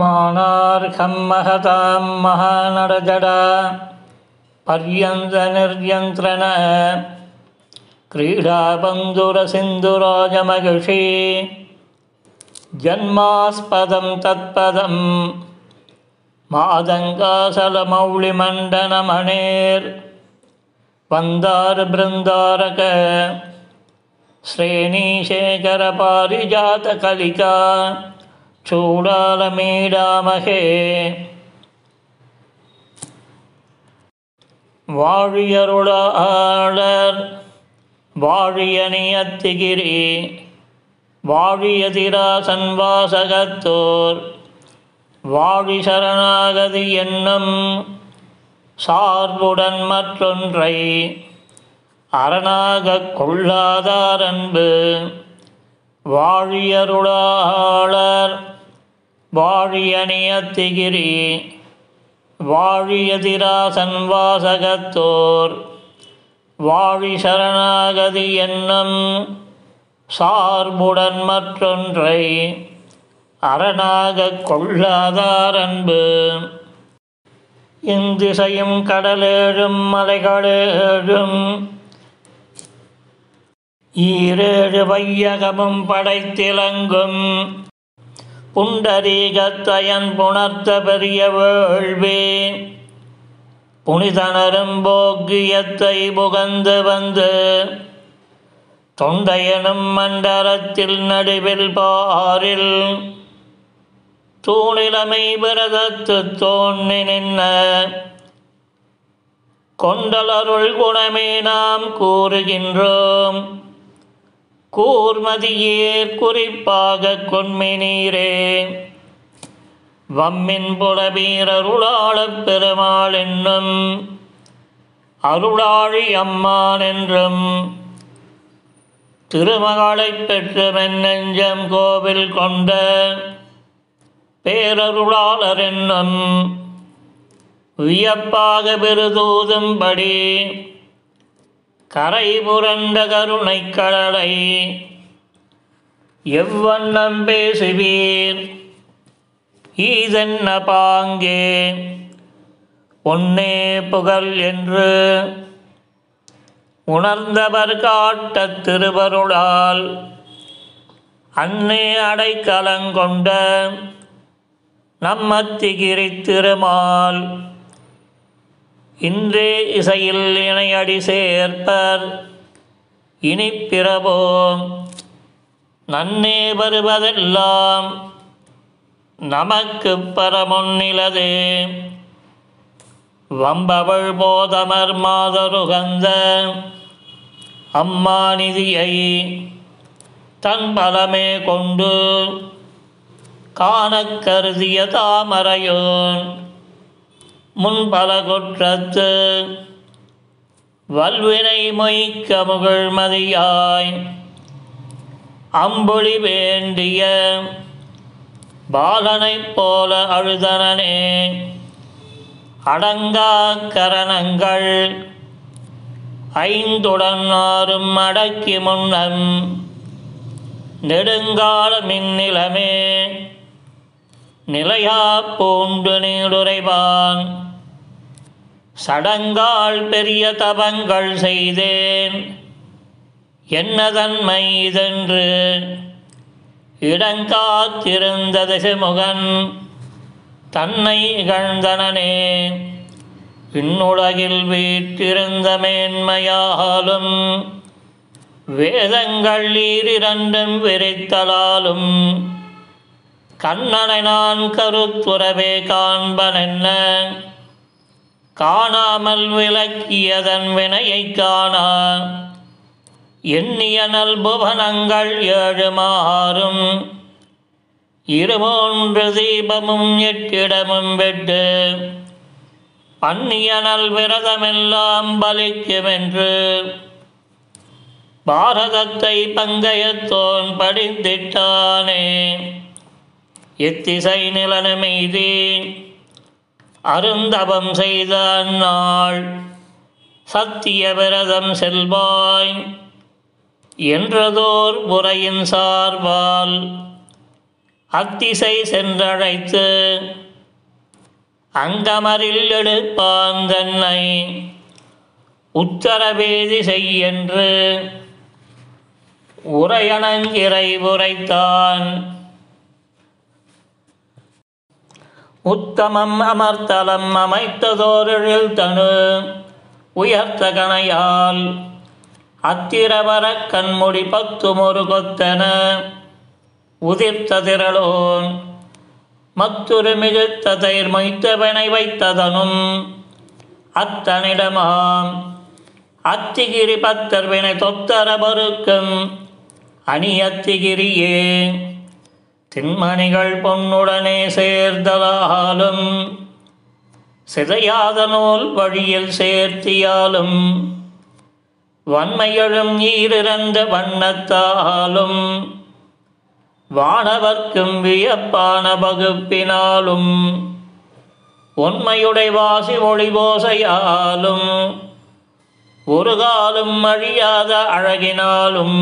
मानार्हं महतां महानरजडा पर्यन्तनिर्यन्त्रण क्रीडाबन्धुरसिन्धुराजमगिषी जन्मास्पदं तत्पदं मादङ्गासलमौलिमण्डनमणेर् वन्दारबृन्दारक श्रेणीशेखरपारिजातकलिका சூடாலமீடாமகே. வாழியருளாளர் வாழிய நியத்திகிரி வாழியதிராசன் வாசகத்தோர் வாழி சரணாகதி என்னும் சார்புடன் மற்றொன்றை அரணாக கொள்ளாதார் அன்பு. வாழியருளாளர் வாழியணியத்திகிரி வாழியதிராசன் வாசகத்தோர் வாழி சரணாகதி என்னும் சார்புடன் மற்றொன்றை அரணாகக் கொள்ளாதாரன்பு இந்திசையும் கடலேழும் மலைகளேழும் ஈரேழு வையகமும் படைத்திலங்கும். புண்டரீகத்தயன் புணர்த்த பெரிய வேள்வி. புனிதனரும் போக்கியத்தை புகந்து வந்து தொண்டையனும் மண்டலத்தில் நடுவில் பாரில் தூணிலமை விரதத்து தோன்றி நின்ன. கொண்டலருள் குணமே நாம் கூறுகின்றோம். கூர்மதியேர் குறிப்பாக கொன்மை நீரே வம்மின் புலவீரருளாளப் பெருமாள் என்னும் அருளாழி அம்மான் என்றும் திருமகளை பெற்ற மென்னெஞ்சம் கோவில் கொண்ட பேரருளாளர் என்னும் வியப்பாக பெருதூதும்படி கரை புரண்ட கருணைக் கடலை எவ்வண்ணம் பேசுவீர்? ஈதென்ன பாங்கே? ஒன்னே புகழ் என்று உணர்ந்தவர் காட்டத் திருவருளால் அன்னே அடைக்கலங்கொண்ட நம்மத்திகிரி திருமால் இன்றே இசையில் இணையடி சேர்ப்பர். இனி பிறவோம். நன்னே வருவதெல்லாம் நமக்கு பரமுன்னிலது வம்பவள் போதமர் மாதருகந்த அம்மாநிதியை தன் பலமே கொண்டு காணக் கருதிய தாமரையோன். முன்பல குற்றத்து வல்வினை மொய்க்க முகழ்மதியாய். அம்புலி வேண்டிய பாலனைப் போல அழுதனனே. அடங்கா கரணங்கள் ஐந்துடன் ஆறும் அடக்கி முன்னம். நெடுங்கால மின்னிலமே நிலையா பூண்டு நீடுரைவான். சடங்கால் பெரிய தபங்கள் செய்தேன். என்ன தன்மை இதென்று? இடங்காத்திருந்த திசைமுகன் தன்னை இகழ்ந்தனனே. இன்னுலகில் வீற்றிருந்த மேன்மையாலும் வேதங்கள் ஈரிரண்டும் விரித்தலாலும் கண்ணனை நான் கருத்துறவே காண்பனென்ன? காணாமல் விளக்கியதன் வினையைக் காணா. எண்ணிய நல்புவனங்கள் ஏழு மாறும் இருமூன்று தீபமும் எட்டிடமும் விட்டு. பன்னியனல் நல் விரதமெல்லாம் பலிக்குமென்று. பாரதத்தை பங்கயத்தோன் படித்திட்டானே எத்திசை நிலனமெய்தி அருந்தபம் செய்த நாள். சத்திய விரதம் செல்வாய். என்றதோர் முறையின் சார்பால் அத்திசை சென்றழைத்து அங்கமரில் எடுப்பான் தன்னை. உத்தரவேதி செய்யென்று உரையணங்கிறை உரைத்தான் உத்தமம் அமர்த்தலம் அமைத்ததோரில் தனு. உயர்த்தகனையால் அத்திரவர கண்முடி பத்துமொரு கொத்தன. உதிர்த்ததிரளோன் மத்துரு மிகுத்த தயிர் மொய்த்தவனை வைத்ததனும் அத்தனிடமாம். அத்திகிரி பத்தர்வினை தொத்தர பருக்கும் அணியத்திகிரியே. திண்மணிகள் பொன்னுடனே சேர்ந்தலாலும் சிதையாத நூல் வழியில் சேர்த்தியாலும் வன்மையழும் ஈரிறந்த வண்ணத்தாலும் வானவர்க்கும் வியப்பான வகுப்பினாலும் உண்மையுடை வாசி ஒளிவோசையாலும் ஒரு காலும் அழியாத அழகினாலும்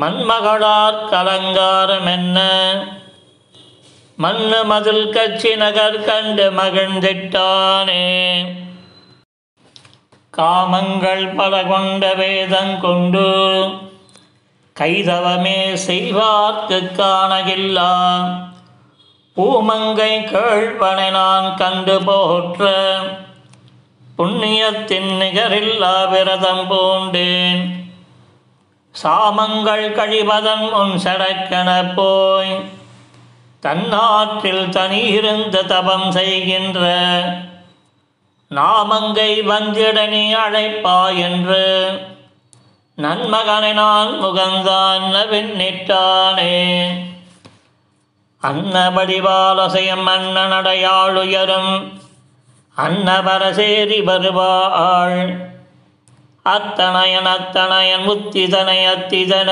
மண்மகளார் கலங்காரம் என்ன மண்ணு மதில் கட்சி நகர் கண்டு மகிழ்ந்திட்டானே காமங்கள் பல கொண்ட வேதம் கொண்டு கைதவமே செய்வார்க்கு காணகில்லா. பூமங்கை கேழ்வனை நான் கண்டு போற்ற. புண்ணியத்தின் நிகரில்லா விரதம் பூண்டேன். சாமங்கள் கழிவதன் உன் சடக்கென போய் தன்னாற்றில் தனியிருந்த தபம் செய்கின்ற நாமங்கை வந்திடனே அழைப்பா என்று நன்மகனை நான் முகந்தான் விண்ணிட்டானே அன்னபடிவாலசயம் அண்ணனடையாளுயரும் அன்னபரசேரி வருவாள். அத்தனையன் அத்தனையன் முத்திதனை அத்திதன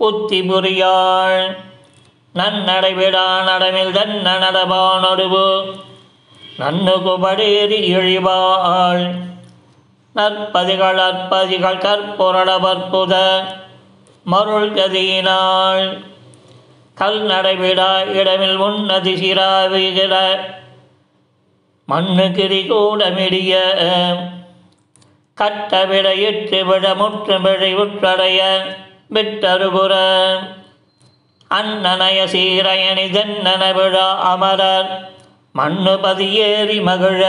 புத்தி புரியாள் நன்னடைவிடா நடமில் தன்ன நடபானொடுவு நன்னு குபடேறி இழிவாள் நற்பதிகள் அற்பதிகள் கற்பொரளபற்புத மருள் கதியினாள் கல் நடைபெடா இடமில் உன்னதி சிராவிகிற மண்ணு கிரி கூடமிடிய கட்டவிட விடையிட்டு விட முற்று விழை உற்றடைய விட்டருபுற. அன்னனய சீரையணி தென்னன விழா அமரர் மண்ணு பதியேறி மகிழ.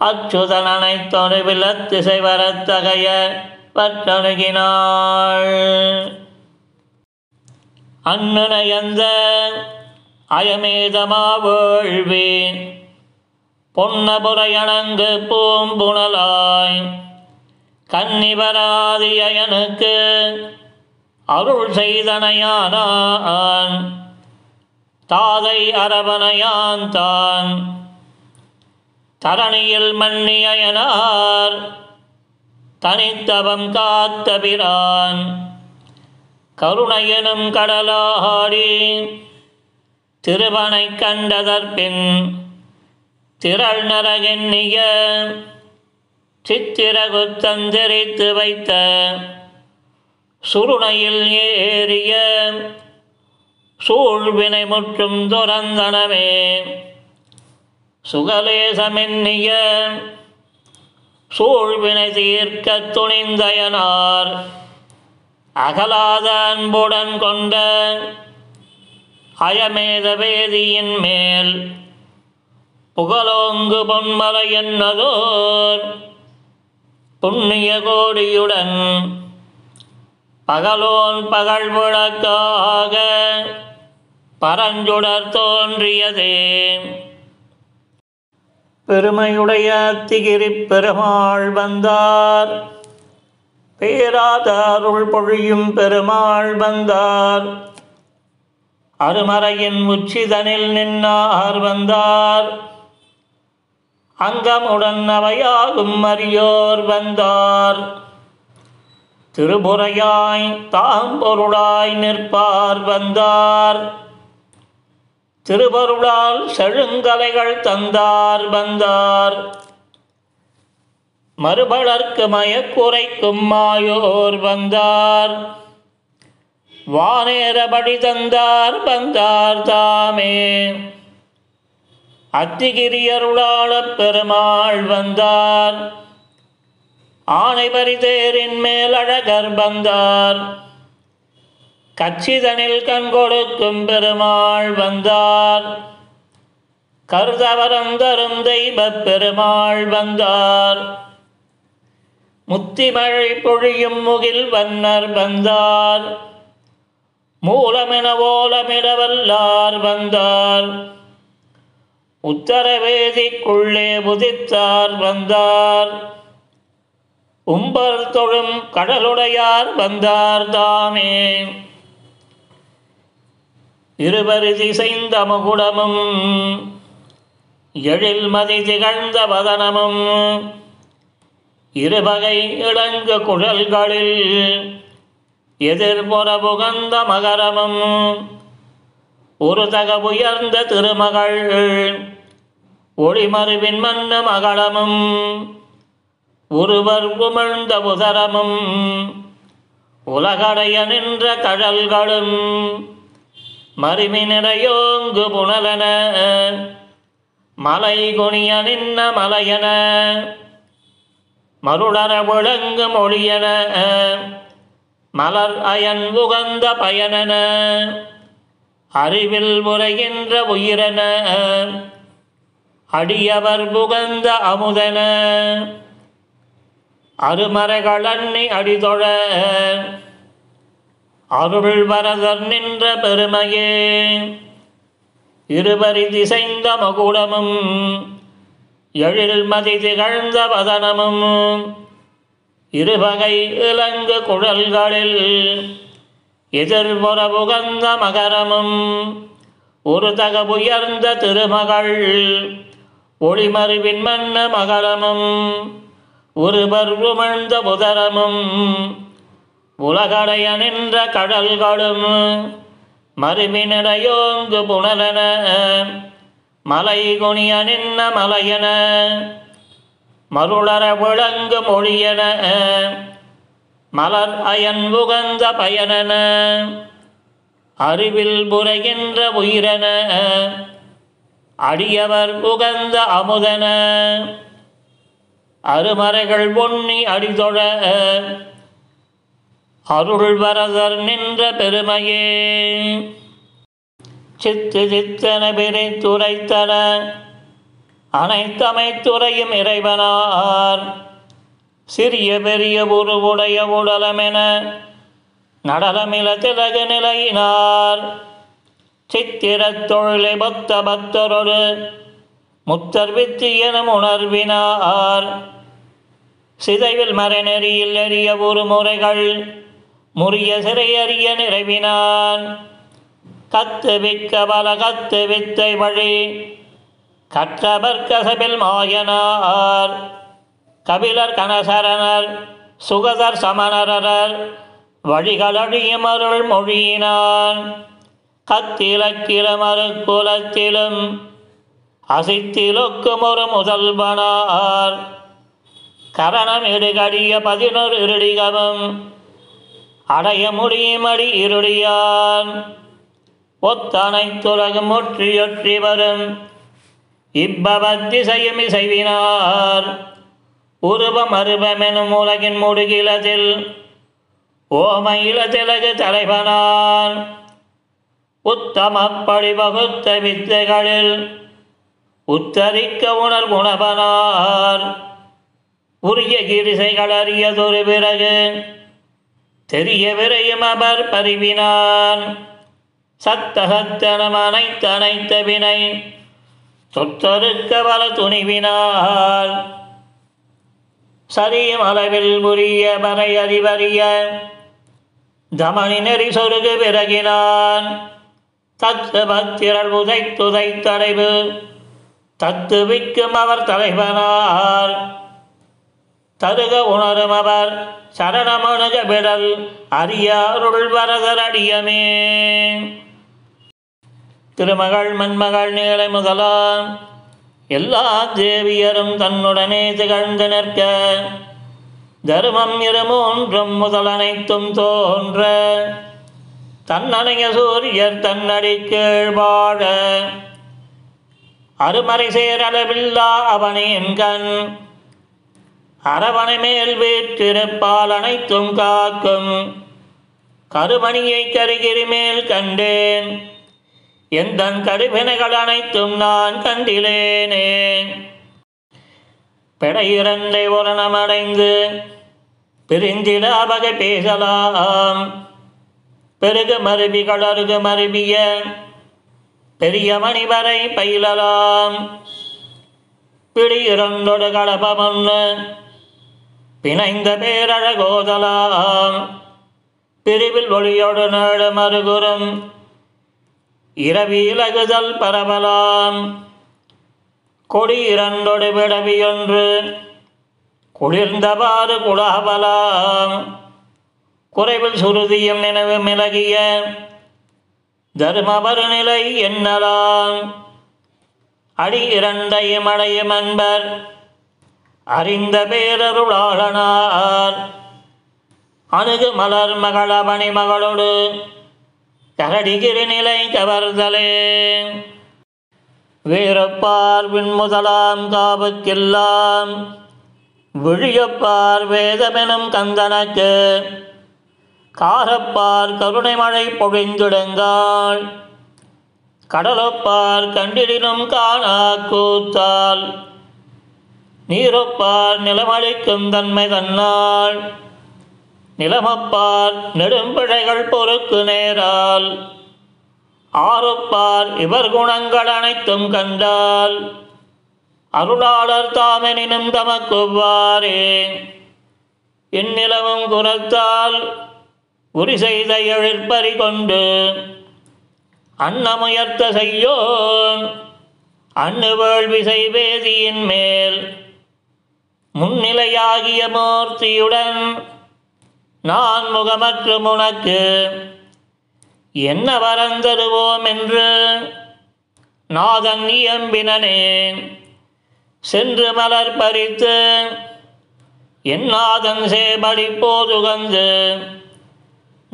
அச்சுதனனை அனைத்தொரு அத்திசை வரத்தகைய பற்றணுகினாள் அன்னுனையந்த அயமேதமா பொன்னபுரையணங்கு பூம்புணலாய் கன்னிவராதியனுக்கு அருள் செய்தனையானான். தாதை அரவணையான் தான். தரணியில் மன்னியனார். தனித்தவம் காத்த பிரான். கருணையெனும் கடலாடி திருவனை கண்டதற்பின் திரள் நரகெண்ணிய சித்திரகுத்தந்தரித்து வைத்த சுருணையில் ஏறிய சூழ்வினை முற்றும் துறந்தனவே. சுகலேசமென்னிய சூழ்வினை தீர்க்க துணிந்தயனார் அகலாத அன்புடன் கொண்ட அயமேத வேதியின் மேல் புகழோங்கு பொன்மலை என்னதோர்? புண்ணிய கோடியுடன் பகலோன் பகழ் விளக்காக பரஞ்சுடர் தோன்றியதே. பெருமையுடைய திகிரி பெருமாள் வந்தார். பேராத அருள் பொழியும் பெருமாள் வந்தார். அருமறையின் உச்சிதனில் நின்னார் வந்தார். அங்கமுடன் அவையாகும் அறியோர் வந்தார். திருபுறையாய் தாம்பொருளாய் நிற்பார் வந்தார். திருவருளால் செழுங்கலைகள் தந்தார் வந்தார். மறுபலர்க்கு மயக்குறைக்கும் மாயோர் வந்தார். வானேரபடி தந்தார் வந்தார் தாமே. அத்திகிரியருளாளப் பெருமாள் வந்தார். ஆணை பரிதேரின் மேல் அழகர் வந்தார். கச்சிதனில் கண் கொடுக்கும் பெருமாள் வந்தார். கருதவரம் தரும் தெய்வப் பெருமாள் வந்தார். முத்திமழை பொழியும் முகில் வன்னர் வந்தார். மூலமென ஓலமிடவல்லார் வந்தார். உத்தரவேதிக்குள்ளே புதித்தார் வந்தார். உம்பர் தொழும் கடலுடையார் வந்தார் தாமே. இருபரிதி செய்த முகுடமும் எழில் மதி திகழ்ந்த வதனமும் இருபகை இளங்கு குழல்களில் எதிர்புற புகந்த மகரமும் ஒரு தக உயர்ந்த திருமகள் ஒளிமருவின் மன்ன மகளமும் ஒருவர் உமிழ்ந்த உதரமும் உலகடைய நின்ற கடல்களும் மறுமினிடையோங்கு புனலன மலை குனிய நின்ன மலையன மருளர விளங்கு மொழியன மலர் அயன் உகந்த பயனன அறிவில் முறைகின்ற உயிரன அடியவர் புகந்த அமுதன. அருமறைகளன்னை அடிதொழ. அருள் வரதர் நின்ற பெருமையே. இருபரி திசைந்த மகுடமும் எழில் மதி திகழ்ந்த வதனமும் இருவகை இலங்கு குழல்களில் எதிர்புற புகந்த மகரமும் ஒரு தக உயர்ந்த திருமகள் ஒளிமருவின் மன்ன மகளமும் ஒருவர் உமிழ்ந்த புதரமும் உலகடைய நின்ற கடல்களும் மறுமினடையோங்கு புனலன மலை குனிய நின்ன மலையன மருளர விளங்கு மொழியன மலர் அயன் உகந்த பயனன அறிவில் புரைகின்ற உயிரன அடியவர் உகந்த அமுதன. அருமறைகள் பொன்னி அடிதொழ. அருள் வரதர் நின்ற பெருமையே. சித்து சித்தன பிரித்துரைத்தன அனைத்தமைத்துறையும் இறைவனார். சிறிய பெரிய உருவுடைய உடலமென. நடனமில திலகு நிலையினார். சித்திரத் தொழிலை பக்த பக்தரொரு முத்தர் வித்து என உணர்வினார். சிதைவில் மறைநெறியில் எறிய ஒரு முறைகள் முறிய சிறையறிய நிறைவினான். கத்து விக்க பல கத்து வித்தை வழி கற்றவர் கசபில் மாயனார். கபிலர் கனசரணர் சுகதர் சமணரர் வழிகளழியும் அருள் மொழியினான். கத்திலக்கில குலத்திலும் அசைத்திலொக்கும் ஒரு முதல்வனார். கரணம் இடுகடிய பதினொரு இருடிகவும் அடைய முடியுமடி இருடியான் ஒத்தனைத்துலகம் ஒற்றியொற்றி வரும் இப்பவத்திசையும் இசைவினார். உருவம் அருபமெனும் உலகின் முடுகிலத்தில் ஓமயில திலகு தலைவனான். உத்தமப்படி வகுத்த வித்தைகளில் உத்தரிக்க உணர் குணபனார் உரிய கிரிசைகள் அறியதொரு பிறகு தெரிய விரையும் அவர் பரிவினான் சத்தகத்தனம் அனைத்து அனைத்த வினை சொத்தருக்க பல துணிவினார். சரியும் அளவில் உரிய மறை அறிவறிய தமணி நெறி சொருகு விறகினான். தத்து பத்திரள் தத்து தத்துவிக்கும் அவர் தலைவனார். தருக உணரும் அவர் சரணமணுக விடல் அரியாருள் வரதர் அடியமே திருமகள் மண்மகள் நீளை முதலாம் எல்லா தேவியரும் தன்னுடனே திகழ்ந்து நிற்க தர்மம் இருமூன்றும் முதல் அனைத்தும் தோன்ற தன்னணைய சூரியர் தன்னடி கீழ் அருமறை சேரளவில்லா அவனின் கண். அரவணை மேல் வீற்றிருப்பால் அனைத்தும் காக்கும். கருமணியை கருகிரி மேல் கண்டேன். எந்தன் கருவினைகள் அனைத்தும் நான் கண்டிலேனே. பிழையிறந்தை உரணமடைந்து பிரிந்திட வகை பேசலாம். பெருகு மருவி அருகு மருவிய பெரிய மணிவரை பயிலலாம். பிடி இரண்டொடு கலபமொன்று பிணைந்த பேரழகோதலாம். பிரிவில் ஒளியோடு நாடு மறுகுறும் இரவியலகுதல் பரவலாம். கொடி இரண்டொடு விடவியொன்று குளிர்ந்தவாறு குழாவலாம். குறைவில் சுருதியும் நினைவு மிளகிய தருமபர் நிலை என்னலாம்? அடி இரண்டையும் அடையும் அன்பர் அறிந்த பேரருளாளனார். அணுகு மலர் மகளபணி மகளோடு கரடிகிரி நிலை கவர்தலே. வீரப்பார் விண்முதலாம் காவுக்கெல்லாம் விழியப்பார் வேதமெனும் கந்தனக்கு. காரப்பார் கருணை மழை பொழிந்துடுங்காள் கடலொப்பார் கண்டிடினும் காணா கூத்தால் நீரொப்பார் நிலமளிக்கும் தன்மை தன்னால் நிலமப்பார் நெடும்பிழைகள் பொறுக்கு நேரால் ஆறுப்பார் இவர் குணங்கள் அனைத்தும் கண்டால் அருளாளர் தாமெனினும் தமக்குவாரே இந்நிலவும் குணத்தால் உரி செய்த எழிற்பறி கொண்டு அன்னமுயர்த்த செய்யோன் அண்ணு வேள்வி செய்வேதியின் மேல் முன்னிலையாகிய மூர்த்தியுடன் நான் முகமற்றும் உனக்கு என்ன வரந்தருவோம் என்று நாதன் இயம்பினேன். சென்று மலர் பறித்து என் நாதன் சேபடி போதுகந்து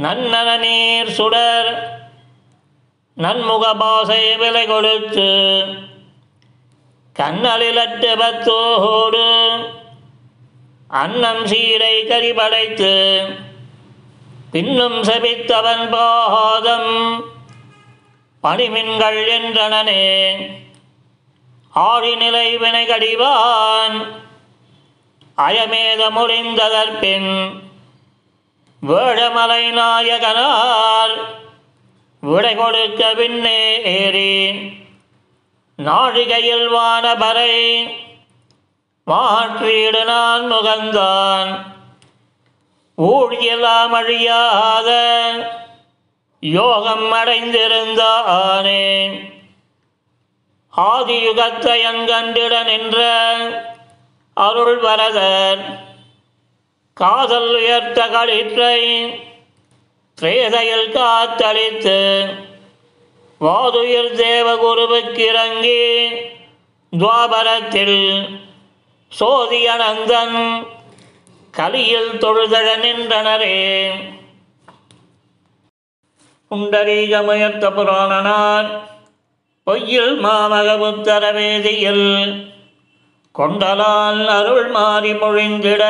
நன்னன நீர் சுடர் நன்முகபாசை விலை கொடுத்து கண்ணலிலட்டு பத்தோடு அன்னம் சீரை கறி படைத்து பின்னும் செபித்தவன் பாதம் பணிமின்கள் என்றனனே ஆழிநிலை வினை கடிவான் அயமேத முடிந்ததற்பின் வேடமலை நாயகனார் விடை கொடுக்க பின்னே ஏறி நாழிகையில் வானபரை மாற்றீடு நான் முகந்தான். ஊழியெல்லாம் அழியாத யோகம் அடைந்திருந்தானே. ஆதியுகத்தை அங்கண்டிட நின்ற அருள் வரதன் காதல் உயர்த்த களிற்றை திரேதையில் காத்தளித்து வாதுயிர் தேவகுருவுக்கிறங்கி துவாபரத்தில் சோதியனந்தன் கலியில் தொழுதழ நின்றனரே. புண்டரீகமுயர்த்த புராணனார் பொய்யில் மாமகபுத்தர வேதியில் கொண்டலால் அருள் மாறி மொழிந்திட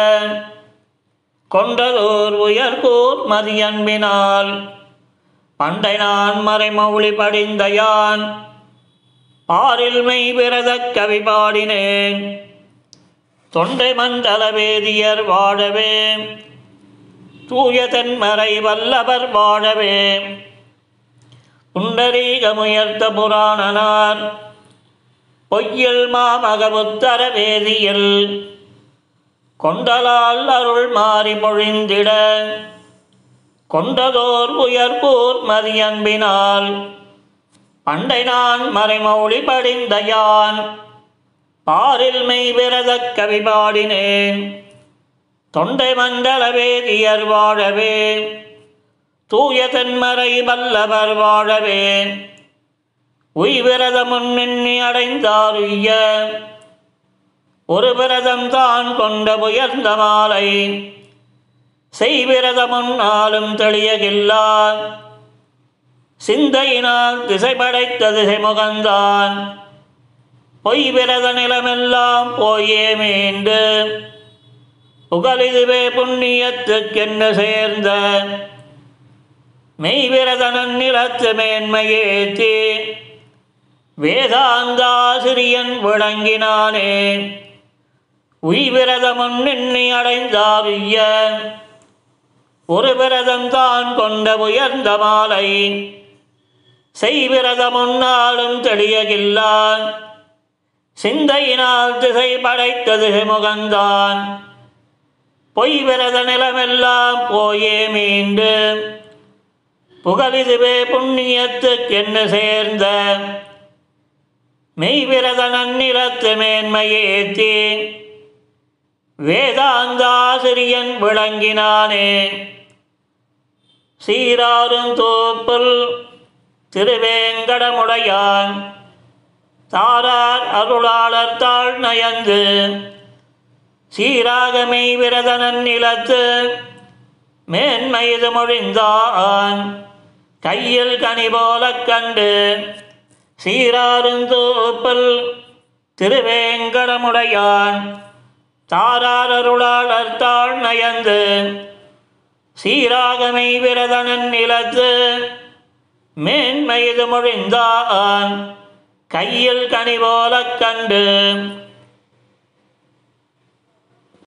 கொண்டதோர் உயர்கூர் மதியன்பினால். பண்டை நான் மறைமௌழி படிந்த யான் பாரில் மெய் விரத கவி பாடினேன். தொண்டை மண்டல வேதியர் வாழவே தூய தென்மறை வல்லவர் வாழவே புண்டரீகமுயர்த்த புராணனார் பொய்யில் மாமகமுத்தர வேதியில். கொண்டலால் அருள் மாறி மொழிந்திட. கொண்டதோர் உயர்பூர் மதியன்பினால். பண்டை நான் மறைமௌழி படிந்த யான். பாரில் மெய் விரத கவி பாடினேன். தொண்டை மண்டலவே தியர் வாழவே தூய தென்மறை வல்லவர் வாழவே உய்விரத முன்னெண்ணி அடைந்தாருய்ய ஒரு விரதம் தான் கொண்ட உயர்ந்த மாலை. செய்விரதமுன்னாலும் தெளியகில்லா சிந்தையினால் திசை படைத்த திசை முகந்தான் பொய் விரத நிலமெல்லாம் போயே மீண்டு. புகழிதுவே புண்ணியத்துக்கென்று சேர்ந்த மெய்விரதனன் நிலத்து மேன்மையேத்தி. வேதாந்தாசிரியன் விளங்கினானே. உய்விரதமுன் நின்னி அடைந்தாவிய. ஒரு விரதம் தான் கொண்ட உயர்ந்த மாலை. செய்விரதமுன்னாலும் தெளியகில்லான் சிந்தையினால் திசை படைத்தது முகந்தான். பொய் விரத நிலமெல்லாம் போயே மீண்டு. புகழிதுவே புண்ணியத்துக்கென்ன சேர்ந்த. மெய்விரத நன்னிலத்து மேன்மையேத்தி. வேதாந்தாசிரியன் விளங்கினானே. சீராரும் தோப்பல் திருவேங்கடமுடையான். தாரார் அருளாளர் தாழ் நயந்து சீராகமை விரதனன் நிலத்து மேன்மயது மொழிந்தான். கையில் கனி போலக் கண்டு சீராருந்தோப்பல் திருவேங்கடமுடையான். தாரார் அருளால் அர்த்தாள் நயந்து சீராகமை விரதனன் நிலத்து மேன்மைது மொழிந்தான் கையில் கனி போலக் கண்டு